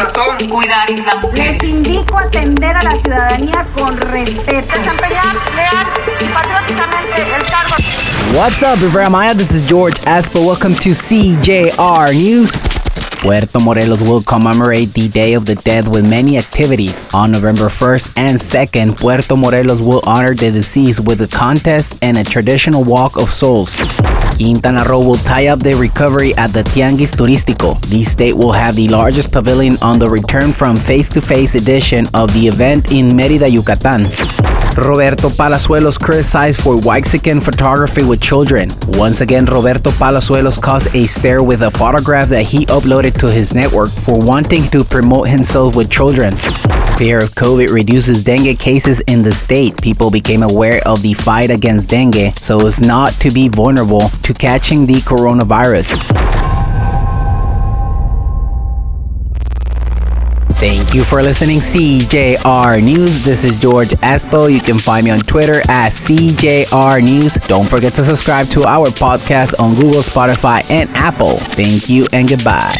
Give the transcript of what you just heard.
corazón cuidar la mujer. Les indico atender a la ciudadanía con respeto. Desempeñar leal y patrióticamente el cargo. What's up, Riviera Maya? This is George Espo. Welcome to CJR News. Puerto Morelos will commemorate the Day of the Dead with many activities. On November 1st and 2nd, Puerto Morelos will honor the deceased with a contest and a traditional walk of souls. Quintana Roo will tie up the recovery at the Tianguis Turístico. The state will have the largest pavilion on the return from face-to-face edition of the event in Mérida, Yucatán. Roberto Palazuelos criticized for Waxican photography with children. Once again, Roberto Palazuelos caused a stir with a photograph that he uploaded to his network for wanting to promote himself with children. Fear of COVID reduces dengue cases in the state. People became aware of the fight against dengue so as not to be vulnerable to catching the coronavirus. Thank you for listening, CJR News. This is George Espo. You can find me on Twitter at CJR News. Don't forget to subscribe to our podcast on Google, Spotify, and Apple. Thank you and goodbye.